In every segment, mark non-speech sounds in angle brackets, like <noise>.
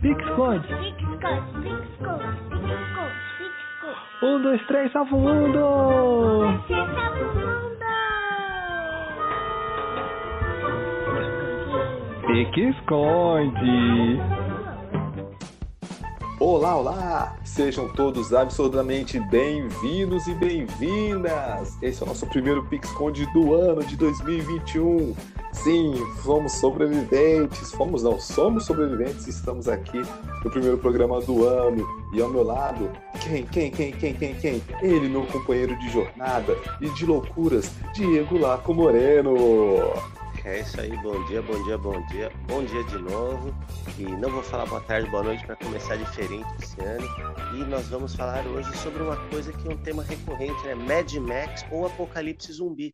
Pixcode. Um, dois, três, salva o mundo! Você salva o mundo! Pique-esconde. Olá, olá! Sejam todos absurdamente bem-vindos e bem-vindas! Esse é o nosso primeiro PixConde do ano de 2021. Sim, fomos sobreviventes, fomos não, somos sobreviventes estamos aqui no primeiro programa do ano. E ao meu lado, quem, quem, quem, quem, quem, quem? Ele, meu companheiro de jornada e de loucuras, Diego Laco Moreno. É isso aí, bom dia, bom dia, bom dia, bom dia de novo. E não vou falar boa tarde, boa noite para começar diferente esse ano. E nós vamos falar hoje sobre uma coisa que é um tema recorrente, né? Mad Max ou Apocalipse Zumbi.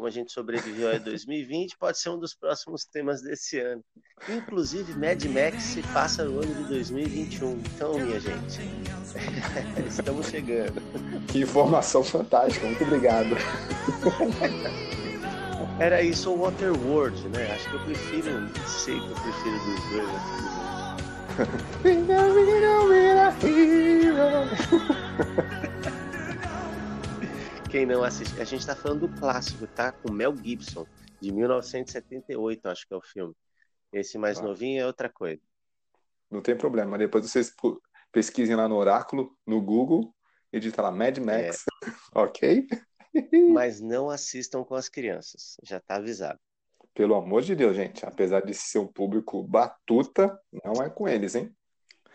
Como a gente sobreviveu a 2020, pode ser um dos próximos temas desse ano. Inclusive, Mad Max se passa no ano de 2021. Então, minha gente, <laughs> estamos chegando. Que informação fantástica, muito obrigado. Era isso ou Waterworld, né? Acho que eu prefiro, não sei que eu prefiro dos dois. <laughs> <laughs> Quem não assiste, a gente tá falando do clássico, tá? Com Mel Gibson, de 1978, acho que é o filme. Esse mais Ah. novinho é outra coisa. Não tem problema. Depois vocês pesquisem lá no Oráculo, no Google, e digita lá Mad Max. <laughs> ok? Mas não assistam com as crianças, já tá avisado. Pelo amor de Deus, gente. Apesar de ser um público batuta, não é com eles, hein?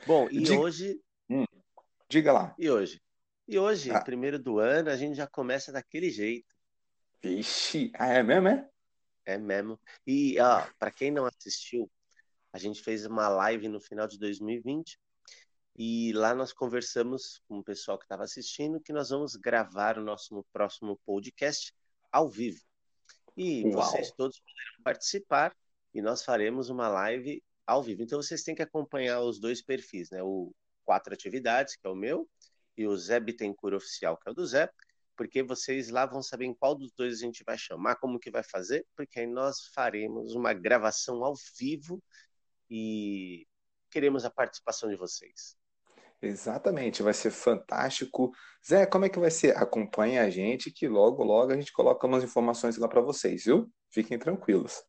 Bom, e Diga- hoje, Diga lá. e hoje? E hoje, Ah. primeiro do ano, a gente já começa daquele jeito. Vixe, ah, é mesmo, é? É mesmo. E, ó, para quem não assistiu, a gente fez uma live no final de 2020 e lá nós conversamos com o pessoal que estava assistindo que nós vamos gravar o nosso próximo podcast ao vivo. E Uau. vocês todos poderão participar e nós faremos uma live ao vivo. Então vocês têm que acompanhar os dois perfis, né? O Quatro Atividades, que é o meu, e o Zé Bittencourt Oficial, que é o do Zé, porque vocês lá vão saber em qual dos dois a gente vai chamar, como que vai fazer, porque aí nós faremos uma gravação ao vivo e queremos a participação de vocês. Exatamente, vai ser fantástico. Zé, como é que vai ser? Acompanhe a gente que logo, logo a gente coloca umas informações lá para vocês, viu? Fiquem tranquilos.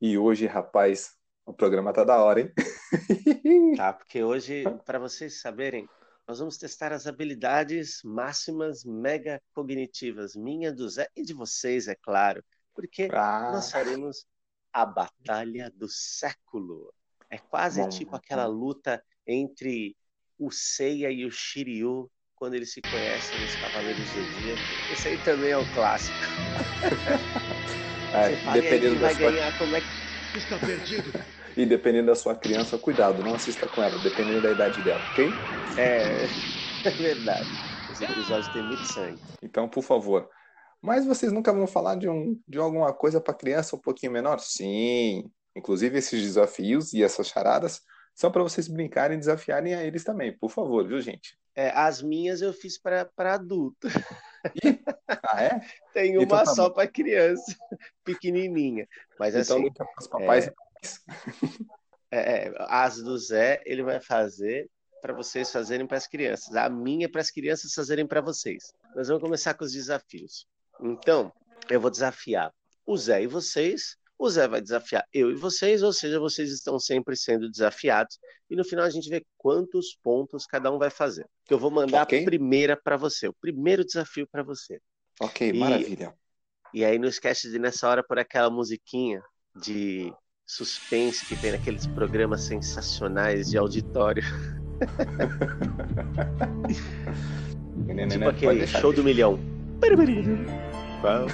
E hoje, rapaz, o programa tá da hora, hein? <laughs> Tá? Porque hoje, para vocês saberem, nós vamos testar as habilidades máximas mega cognitivas, minha, do Zé e de vocês, é claro, porque Ah, nós faremos a batalha do século. É quase Bom, tipo aquela luta entre o Seiya e o Shiryu quando eles se conhecem nos Cavaleiros do Zodíaco. Esse aí também é um clássico. <laughs> é, aí, dependendo quem da vai ganhar? Como é que Está perdido. E dependendo da sua criança, cuidado, não assista com ela, dependendo da idade dela, ok? é? É verdade. Esse episódio tem muito sangue. Então, por favor. Mas vocês nunca vão falar de, um, de alguma coisa para criança um pouquinho menor? Sim. Inclusive, esses desafios e essas charadas são para vocês brincarem e desafiarem a eles também, por favor, viu, gente? É, as minhas eu fiz para adulto. Ah, é? <laughs> Tem Então uma tá só para criança, <laughs> pequenininha. Mas Então, assim, para os papais e mamães. é, <laughs> é, as do Zé ele vai fazer para vocês fazerem para as crianças. A minha é para as crianças fazerem para vocês. Nós vamos começar com os desafios. Então, eu vou desafiar o Zé e vocês. O Zé vai desafiar eu e vocês, ou seja, vocês estão sempre sendo desafiados. E no final a gente vê quantos pontos cada um vai fazer. Eu vou mandar Ok. a primeira para você, o primeiro desafio para você. Ok, E- maravilha. E aí não esquece de nessa hora por aquela musiquinha de suspense que tem naqueles programas sensacionais de auditório. <laughs> Tipo aquele show do milhão. Qual?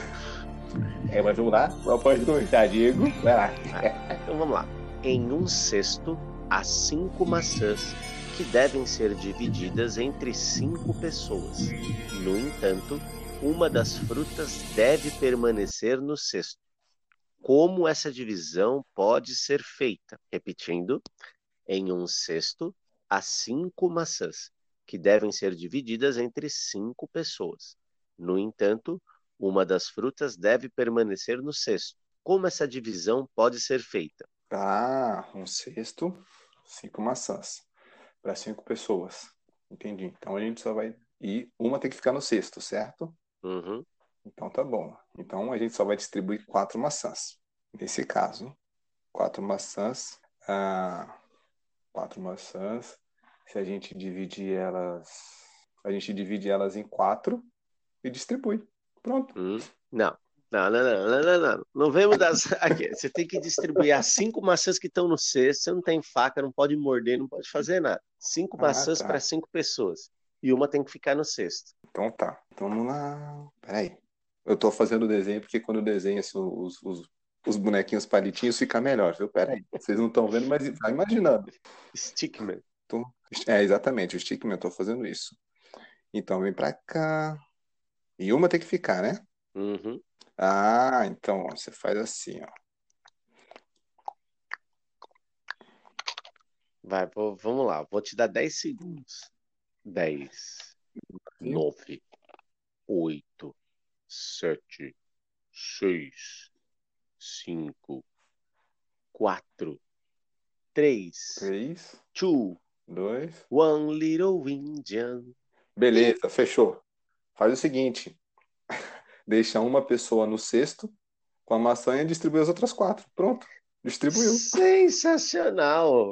É, mas vamos lá. Qual pode começar, Diego? Vai lá. Então vamos lá. Em um cesto, há cinco maçãs que devem ser divididas entre cinco pessoas. No entanto, uma das frutas deve permanecer no cesto. Como essa divisão pode ser feita? Repetindo, em um cesto, há cinco maçãs que devem ser divididas entre cinco pessoas. No entanto, uma das frutas deve permanecer no cesto. Como essa divisão pode ser feita? Ah, um cesto. cinco maçãs para cinco pessoas. Entendi. Então a gente só vai. E uma tem que ficar no cesto, certo? Uhum. Então tá bom. Então a gente só vai distribuir quatro maçãs. Nesse caso, quatro maçãs. Ah, quatro maçãs. Se a gente dividir elas. A gente divide elas em quatro e distribui. Pronto. Hum. Não. Não, não, não, não, não, não. Não vem mudar. <laughs> Aqui, você tem que distribuir as cinco maçãs que estão no cesto. Você não tem faca, não pode morder, não pode fazer nada. Cinco Ah, maçãs tá. para cinco pessoas. E uma tem que ficar no cesto. Então tá. Então vamos lá. Peraí. Eu tô fazendo o desenho porque quando eu desenho assim, os, os, os bonequinhos palitinhos fica melhor, viu? Peraí. Vocês não estão vendo, mas vai imaginando. Stickman. É, exatamente, o Stickman, eu tô fazendo isso. Então vem pra cá. E uma tem que ficar, né? Uhum. Ah, então ó, você faz assim, ó. Vai, vou- vamos lá. Vou te dar 10 segundos. 10, 9, 8, 7, 6, 5, 4, 3, Três, 2, dois. 1 Little Indian. Beleza, fechou. Faz o seguinte: <laughs> deixa uma pessoa no cesto com a maçã e distribui as outras quatro. Pronto, distribuiu. Sensacional!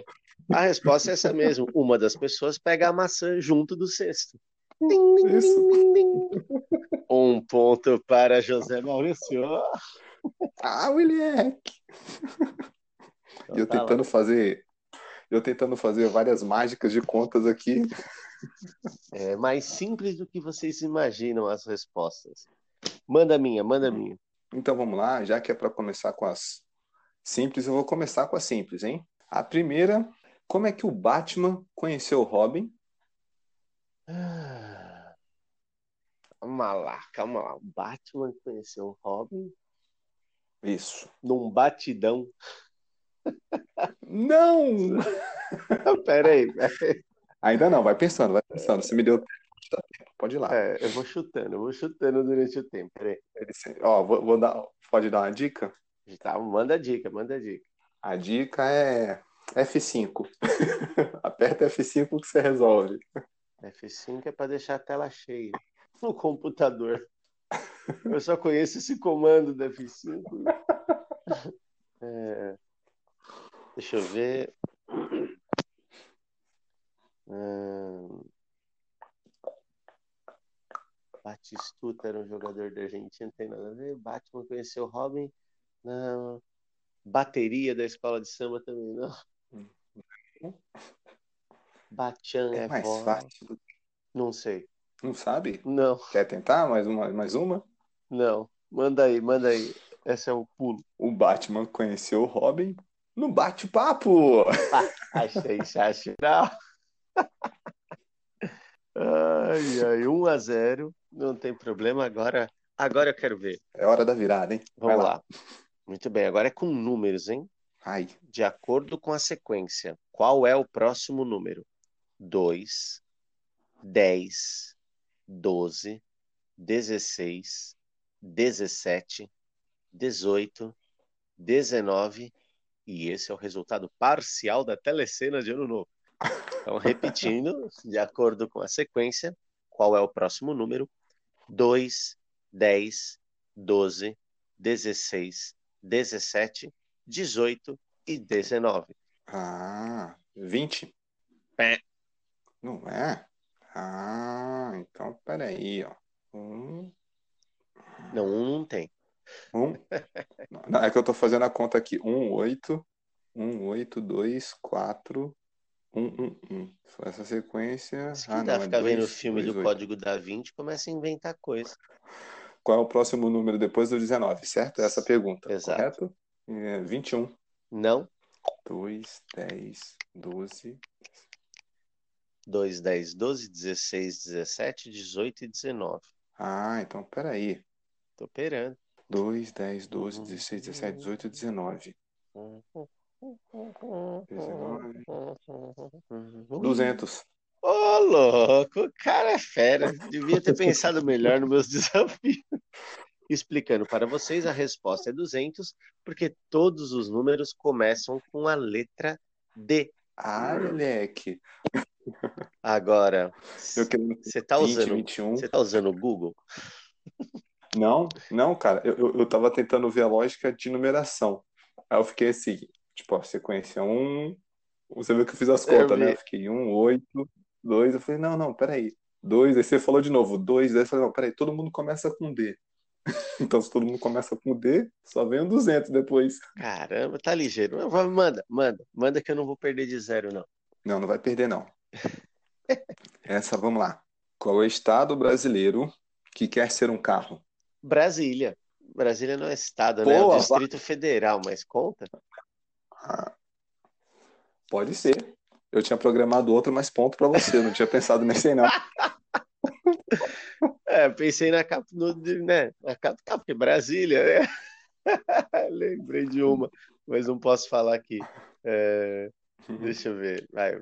A resposta é essa mesmo. Uma das pessoas pega a maçã junto do cesto. Isso. Um ponto para José Maurício. <laughs> Ah, William! Então eu tá lá. tentando fazer, eu tentando fazer várias mágicas de contas aqui. <laughs> É mais simples do que vocês imaginam as respostas. Manda minha, manda a minha. Então vamos lá, já que é para começar com as simples, eu vou começar com as simples, hein? A primeira, como é que o Batman conheceu o Robin? Ah, Calma lá, calma lá. O Batman conheceu o Robin Isso. num batidão. <laughs> Não! Peraí, peraí. Ainda não, vai pensando, vai pensando. Você me deu tempo. Pode ir lá. É, eu vou chutando, eu vou chutando durante o tempo. Peraí. Ó, vou, vou dar, pode dar uma dica? Tá, manda a dica, manda a dica. A dica é F5. <laughs> Aperta F5 que você resolve. F5 é para deixar a tela cheia no computador. Eu só conheço esse comando da F5. É, deixa eu ver. Hum, Batistuta era um jogador da Argentina, não tem nada a ver. Batman conheceu Robin. Não. Bateria da escola de samba também, não. Bachan É é mais voz. fácil. Não sei. Não sabe? Não, Quer tentar mais uma? Mais uma? não. Manda aí, manda aí. Esse é o pulo. O Batman conheceu o Robin no bate-papo. <laughs> Achei sensacional. Ai, ai, 1 a 0. Não tem problema. Agora, agora eu quero ver. É hora da virada, hein? Vamos lá. Muito bem, agora é com números, hein? Ai, De acordo com a sequência, qual é o próximo número? 2, 10, 12, 16, 17, 18, 19 e esse é o resultado parcial da telecena de Ano Novo. Então, <laughs> repetindo, de acordo com a sequência, qual é o próximo número? 2, 10, 12, 16, 17, 18 e 19. ah, 20? Pé. Não é? Ah, então peraí, ó. Um, Não, um não tem. um. Não, é que eu tô fazendo a conta aqui. Um, oito. Um, oito, dois, quatro. Um, um, um. Essa sequência. Se Ah, não, é ficar vendo o dois, filme dois, do oito. Código da Vinci, começa a inventar coisa. Qual é o próximo número depois do 19, certo? Essa é pergunta, Exato. correto? É, 21. Não, 2, 10, 12. 2, 10, 12, 16, 17, 18 e 19. Ah, então peraí. Tô operando. 2, 10, 12, 16, 17, 18, 19. 19. 200. Ô, louco, o cara é fera. Devia ter pensado melhor nos meus desafios. Explicando para vocês, a resposta é 200, porque todos os números começam com a letra D. Ah, moleque. Agora, Eu você tá 20, usando, 21. você tá usando o Google? Não, não, cara. Eu, eu, eu tava tentando ver a lógica de numeração. Aí eu fiquei assim, tipo, ó, sequência 1. Você viu que eu fiz as Eu contas, né? vi. Eu fiquei 1, 8, 2. Eu falei, não, não, peraí. 2, aí você falou de novo, 2, aí eu falei, não, peraí, todo mundo começa com D. <laughs> Então, se todo mundo começa com D, só vem um 200 depois. Caramba, tá ligeiro. Manda, manda, manda que eu não vou perder de zero, não. Não, não vai perder, não. Essa, vamos lá. Qual é o estado brasileiro que quer ser um carro? Brasília. Brasília não é estado, né? É o Distrito Federal, mas conta? Ah, pode ser. Eu tinha programado outro, mas ponto pra você. Eu não tinha pensado nesse aí, não. <laughs> É, pensei na cap... no, né, na capital, porque Brasília, né? <laughs> Lembrei de uma, mas não posso falar aqui. É, deixa eu ver. Vai,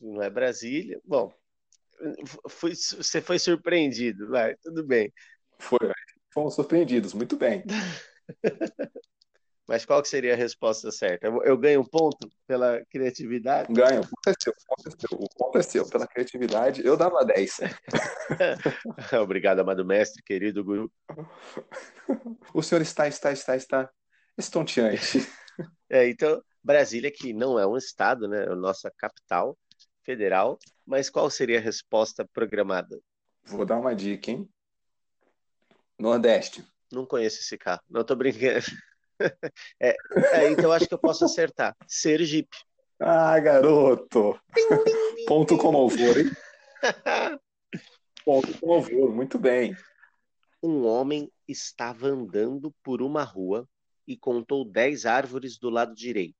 não é Brasília? Bom, fui- você foi surpreendido, vai, tudo bem. Foi. Fomos surpreendidos. Muito bem. <laughs> Mas qual seria a resposta certa? Eu, eu ganho um ponto pela criatividade? Ganho. O ponto é seu. O ponto é seu. O ponto é seu. Pela criatividade, eu dava 10. <laughs> Obrigado, amado mestre, querido guru. O senhor está, está, está, está estonteante. É, então, Brasília, que não é um estado, né? É a nossa capital federal, mas qual seria a resposta programada? Vou dar uma dica, hein? Nordeste. Não conheço esse carro, não tô brincando. <laughs> É, é, então acho que eu posso acertar. Sergipe. Ah, garoto. Ponto com louvor, hein? <laughs> Ponto com louvor. Muito bem. Um homem estava andando por uma rua e contou 10 árvores do lado direito.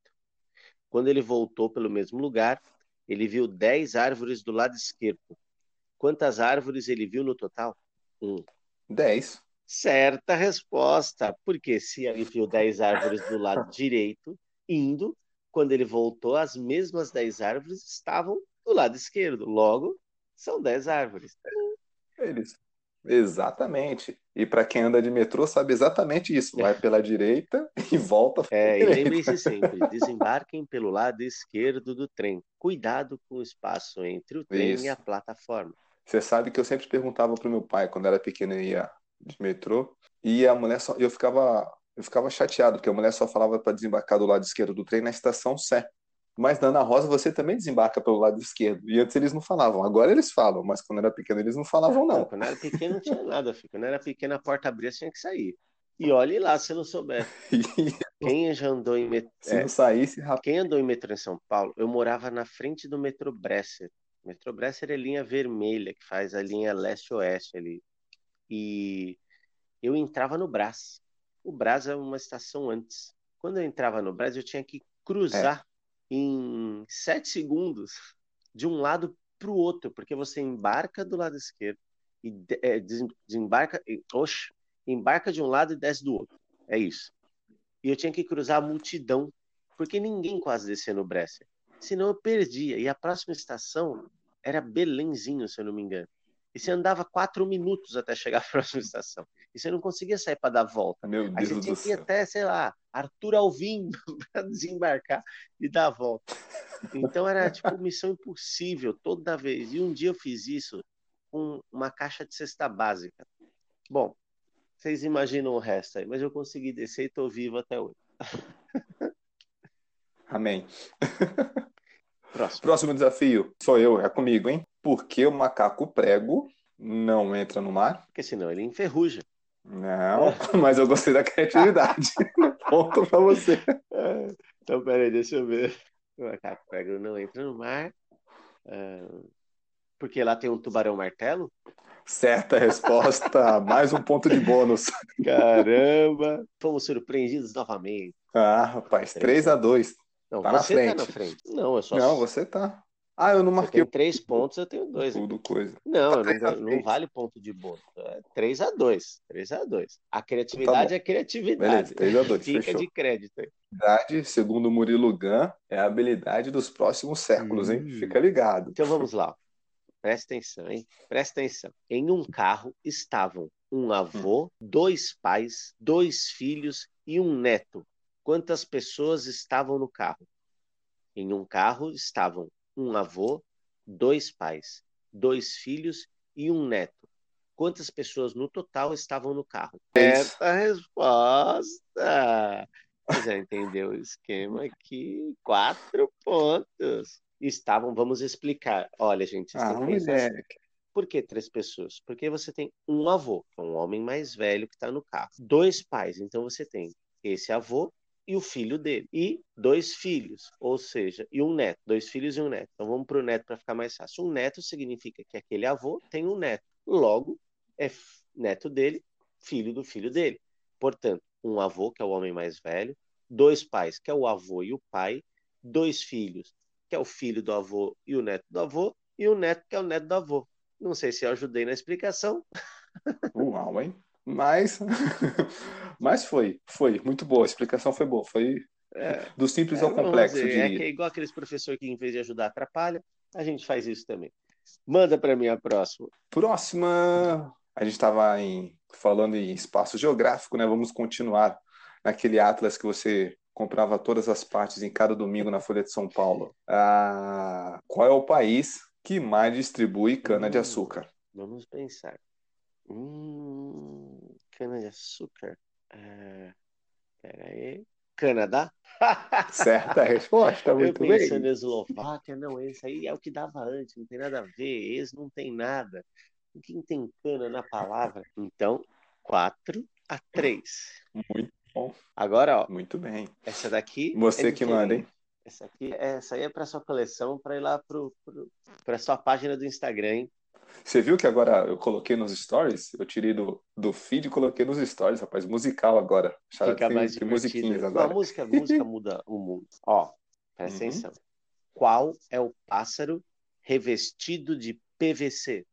Quando ele voltou pelo mesmo lugar, ele viu 10 árvores do lado esquerdo. Quantas árvores ele viu no total? Um. 10. Certa resposta, porque se ele viu 10 árvores do lado <laughs> direito, indo, quando ele voltou, as mesmas 10 árvores estavam do lado esquerdo. Logo, são 10 árvores. Eles. Exatamente. E para quem anda de metrô sabe exatamente isso. Vai pela direita <laughs> e volta É, e direita. lembrem-se sempre, desembarquem pelo lado esquerdo do trem. Cuidado com o espaço entre o trem Isso. e a plataforma. Você sabe que eu sempre perguntava pro meu pai, quando era pequeno e ia de metrô, e a mulher só. Eu ficava, eu ficava chateado, porque a mulher só falava para desembarcar do lado esquerdo do trem na estação Sé. Mas na Ana Rosa você também desembarca pelo lado esquerdo. E antes eles não falavam. Agora eles falam, mas quando era pequeno eles não falavam, Não, não. quando era pequeno não tinha nada, filho. Quando era pequeno a porta abria, você tinha que sair. E olhe lá se não souber. <laughs> Quem já andou em metrô. se não saísse, rapaz. Quem andou em metrô em São Paulo, eu morava na frente do metrô Bresser. O metrô Bresser é linha vermelha, que faz a linha leste-oeste ali. E eu entrava no Brás. O Brás é uma estação antes. Quando eu entrava no Brás, eu tinha que cruzar em sete segundos de um lado para o outro, porque você embarca do lado esquerdo e é, des- desembarca, e- oxe, embarca de um lado e desce do outro. É isso. E eu tinha que cruzar a multidão, porque ninguém quase descia no Bresser. Senão eu perdia. E a próxima estação era Belenzinho, se eu não me engano. E você andava quatro minutos até chegar <laughs> à próxima estação. E você não conseguia sair para dar volta. Meu Aí você Deus tinha do que ir céu. até, sei lá, Arthur Alvim <laughs> para desembarcar e dar a volta. Então era tipo missão impossível toda vez. E um dia eu fiz isso com uma caixa de cesta básica. Bom, vocês imaginam o resto aí, mas eu consegui descer e estou vivo até hoje. Amém. Próximo. Próximo desafio. Sou eu, é comigo, hein? Por que o macaco prego não entra no mar? Porque senão ele enferruja. Não, <laughs> mas eu gostei da criatividade. <laughs> Ponto pra você. Então, peraí, deixa eu ver. O macaco prego não entra no mar. ah, porque lá tem um tubarão martelo? Certa resposta. <laughs> Mais um ponto de bônus. Caramba! Fomos surpreendidos novamente. Ah, rapaz, 3 a 2 Não, Tá na você tá frente. na frente. Não, eu só. Não, você tá. Ah, eu não Você marquei tem três <laughs> pontos, eu tenho dois. tudo coisa. Não, três não, não vale ponto de bônus. É 3 a 2 3 a 2 A criatividade bom. é criatividade. Beleza, 3 a 2 Fica fechou. de crédito aí. Habilidade, segundo Murilo Gun, é a habilidade dos próximos séculos, hein? Hum. Fica ligado. Então vamos lá. Presta atenção, hein? Presta atenção. Em um carro estavam um avô, dois pais, dois filhos e um neto. Quantas pessoas estavam no carro? Em um carro estavam um avô, dois pais, dois filhos e um neto. Quantas pessoas no total estavam no carro? Certa resposta! Já entendeu o esquema aqui? Quatro pontos. Estavam, vamos explicar. Olha, gente, vocês Ah, têm que pensar assim. Por que três pessoas? Porque você tem um avô, que é um homem mais velho que está no carro. Dois pais, então você tem esse avô e o filho dele. E dois filhos, ou seja, e um neto. Dois filhos e um neto. Então vamos para o neto para ficar mais fácil. Um neto significa que aquele avô tem um neto. Logo, é neto dele, filho do filho dele. Portanto, um avô, que é o homem mais velho, dois pais, que é o avô e o pai, dois filhos, que é o filho do avô e o neto do avô, e o neto, que é o neto do avô. Não sei se eu ajudei na explicação. Uau, hein? Mas, <laughs> mas foi, foi muito boa. A explicação foi boa. Foi do simples É, ao complexo, dizer, é diria. que é igual aqueles professores que, em vez de ajudar, atrapalha. A gente faz isso também. Manda para mim a próxima. Próxima, a gente estava em, falando em espaço geográfico, né? Vamos continuar naquele atlas que você comprava todas as partes em cada domingo na Folha de São Paulo. Ah, qual é o país que mais distribui cana-de-açúcar? Vamos pensar. Hum, cana-de-açúcar. É, pera aí. Canadá? <laughs> Certa resposta, Eu muito pensando bem. em Eslováquia, não, esse aí é o que dava antes, não tem nada a ver, esse não tem nada. Quem tem cana na palavra? Então, 4 a 3. Muito bom, Agora, ó, muito bem. essa daqui. Você é que manda, hein? Essa aqui, essa aí é para sua coleção, para ir lá para sua página do Instagram, hein? Você viu que agora eu coloquei nos stories? Eu tirei do, do feed e coloquei nos stories, rapaz. Musical agora. Fica mais tem, musiquinhas Não, a agora. música, a música muda o mundo. Ó, presta Uhum. atenção. Qual é o pássaro revestido de PVC?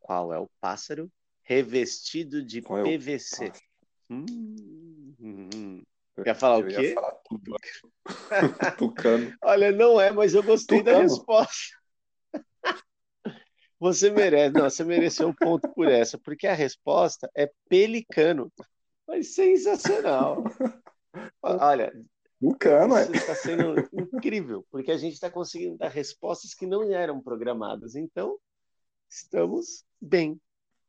Qual é o pássaro revestido de Qual é PVC? pássaro? Hum, hum, hum. Quer falar Eu o ia quê? falar <laughs> tudo. <laughs> Tucano. Olha, não é, mas eu gostei da Tucano. resposta. Você merece, não, você mereceu um ponto por essa, porque a resposta é pelicano. Mas sensacional. <laughs> Olha, Tucano, é. isso está sendo incrível, porque a gente está conseguindo dar respostas que não eram programadas. Então, estamos bem.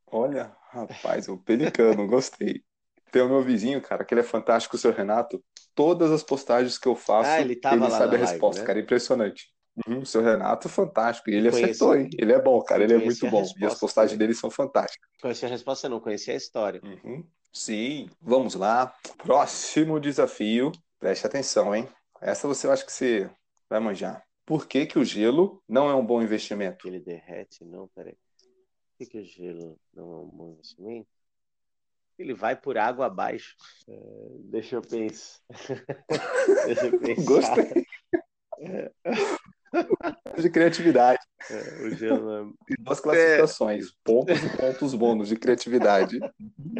Olha, rapaz, o pelicano, <laughs> gostei. Tem o meu vizinho, cara, que ele é fantástico, o seu Renato. Todas as postagens que eu faço, Ah, ele lá sabe a live, resposta, né? cara, impressionante. Uhum, o seu Renato, fantástico. E ele Conheci. acertou, hein? Ele é bom, cara, ele é Conheci muito bom. E resposta as postagens dele são fantásticas. Conheci a resposta, não conhecia a história. Uhum. Sim, vamos lá. Próximo desafio. Preste atenção, hein? Essa você eu acho que você vai manjar. Por que que o gelo não é um bom investimento? Ele derrete, não, peraí. Por que, que o gelo não é um bom investimento? Ele vai por água abaixo. É, deixa eu pensar. <laughs> <laughs> deixa eu pensar. Gostei. De criatividade. É, o gelo não é Tem <laughs> duas classificações, pontos e pontos bônus de criatividade.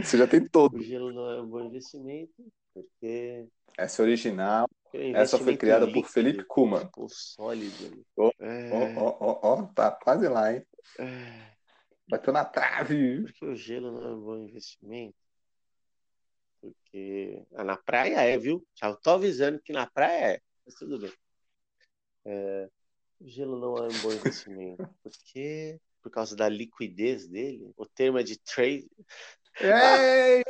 Você já tem todo. O gelo não é um bom investimento, porque Essa é original. é Essa foi criada por líquido, Felipe Kuman. tipo sólido. Ó, É, Ó, ó, ó, ó, tá quase lá, hein? é, Bateu na trave. porque o gelo não é um bom investimento. Porque ah, na praia é, viu? Já tô avisando que na praia é, mas tudo bem. É, o gelo não é um bom investimento, <laughs> porque por causa da liquidez dele, o termo é de trade. Ei,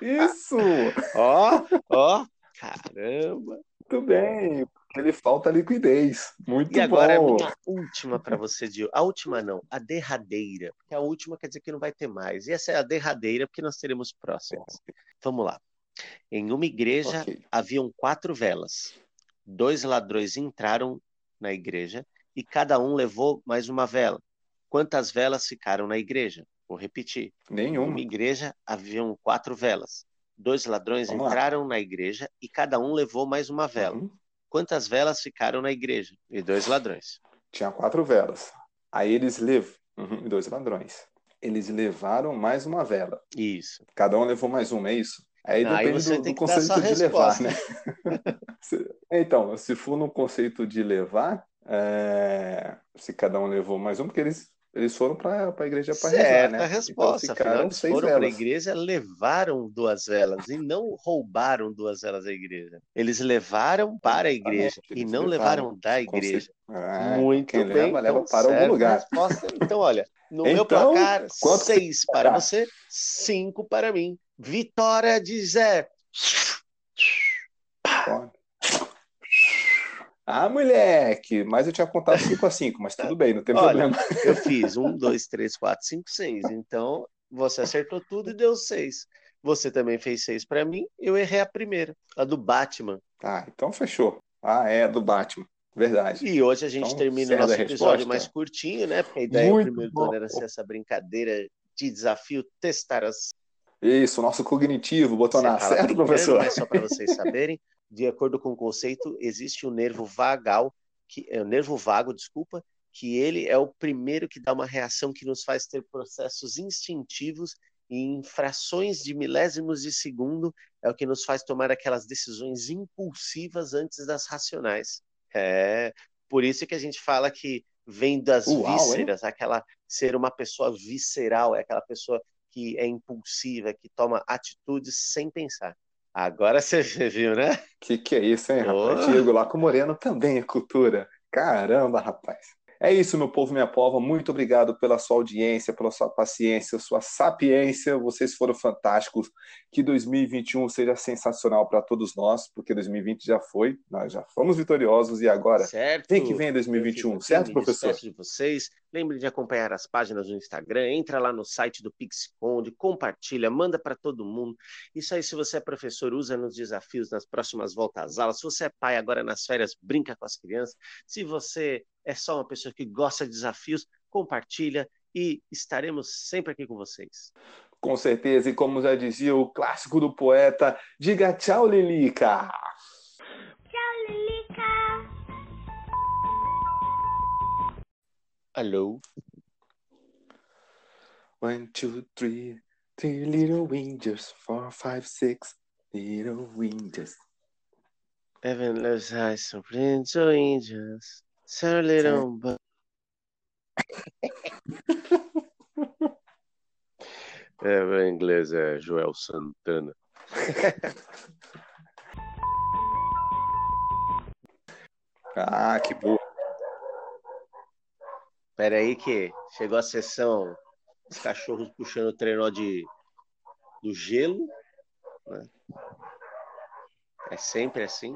isso! <laughs> Ó, ó, caramba! Muito bem. Porque ele falta liquidez. Muito E agora bom. a minha última para você, Dio. A última não, a derradeira. Porque a última quer dizer que não vai ter mais. E essa é a derradeira, porque nós teremos próximas. Vamos lá. Em uma igreja Ok. haviam quatro velas. Dois ladrões entraram na igreja e cada um levou mais uma vela. Quantas velas ficaram na igreja? Vou repetir. Nenhuma. uma igreja haviam quatro velas. Dois ladrões Vamos lá. entraram na igreja e cada um levou mais uma vela. Uhum. Quantas velas ficaram na igreja? E dois ladrões. Tinha quatro velas. Aí eles levam. Uhum, dois ladrões. Eles levaram mais uma vela. Isso. Cada um levou mais uma, é isso? Aí Aí depende você do, do conceito de levar, né? <laughs> Então, se for no conceito de levar, é, se cada um levou mais um, porque eles Eles foram para a igreja para rezar, né? resposta. Então Afinal, eles foram para a igreja, levaram duas velas e não roubaram duas velas da igreja. Eles levaram para a igreja e eles não levaram. levaram da igreja. Ah, Muito quem bem. leva, leva então, para algum lugar. resposta. Então, olha, no meu Então, placar, quanto seis para será? você, cinco para mim. Vitória de Zé. Ah, moleque! Mas eu tinha contado 5 a 5, mas tudo bem, não tem Olha, problema. Eu fiz um, dois, três, quatro, cinco, seis. Então, você acertou tudo e deu seis. Você também fez seis para mim, eu errei a primeira, a do Batman. Ah, então fechou. Ah, é, do Batman. Verdade. E hoje a gente Então, termina o nosso a episódio mais curtinho, né? Porque a ideia Muito do primeiro bom. dono era ser essa brincadeira de desafio, testar as Isso, nosso cognitivo, fala certo, professor? Mas só para vocês saberem, de acordo com o conceito, existe o nervo vagal, que é o nervo vago, desculpa, que ele é o primeiro que dá uma reação que nos faz ter processos instintivos e em frações de milésimos de segundo é o que nos faz tomar aquelas decisões impulsivas antes das racionais. É por isso que a gente fala que vem das Uau, hein? vísceras, aquela ser uma pessoa visceral, é aquela pessoa que é impulsiva, que toma atitudes sem pensar. Agora você <laughs> viu, né? Que que é isso, hein, rapaz? Oh. Diego Laco Moreno também é cultura. Caramba, rapaz. É isso, meu povo, minha pova. Muito obrigado pela sua audiência, pela sua paciência, sua sapiência. Vocês foram fantásticos. Que 2021 seja sensacional para todos nós, porque 2020 já foi, nós já fomos vitoriosos e agora Certo. tem que vem Eu 2021, fico aqui, certo, professor? de vocês. Lembre de acompanhar as páginas no Instagram, entra lá no site do Pixconde, compartilha, manda para todo mundo. Isso aí, se você é professor, usa nos desafios nas próximas voltas às aulas. Se você é pai agora nas férias, brinca com as crianças. Se você é só uma pessoa que gosta de desafios, compartilha e estaremos sempre aqui com vocês. Com certeza, e como já dizia o clássico do poeta, diga tchau, Lilica! Tchau, Lilica. Alô? One, two, three, three little angels, four, five, six little angels. Heaven loves eyes, so angels, so little bu- É, o inglês é Joel Santana. <laughs> Ah, que boa. Pera aí que chegou a sessão os cachorros puxando o trenó de do gelo, né? É sempre assim.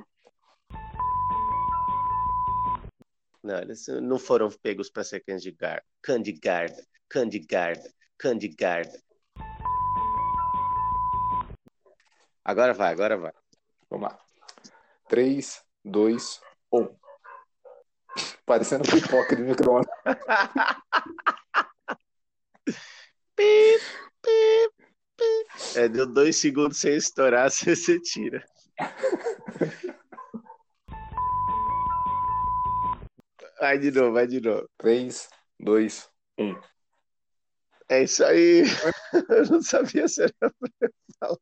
Não, eles não foram pegos para ser candigar, candigarda, candigarda, candigarda. Agora vai, agora vai. Vamos lá. 3, 2, 1. Parecendo pipoca de micro-ondas. <laughs> Pip, pip, pip. É, deu dois segundos sem estourar, você, <laughs> você tira. Vai de novo, vai de novo. 3, 2, 1. É isso aí. <laughs> Eu não sabia se era pra falar.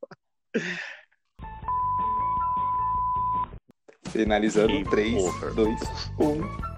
Finalizando. Game 3, over. 2, 1.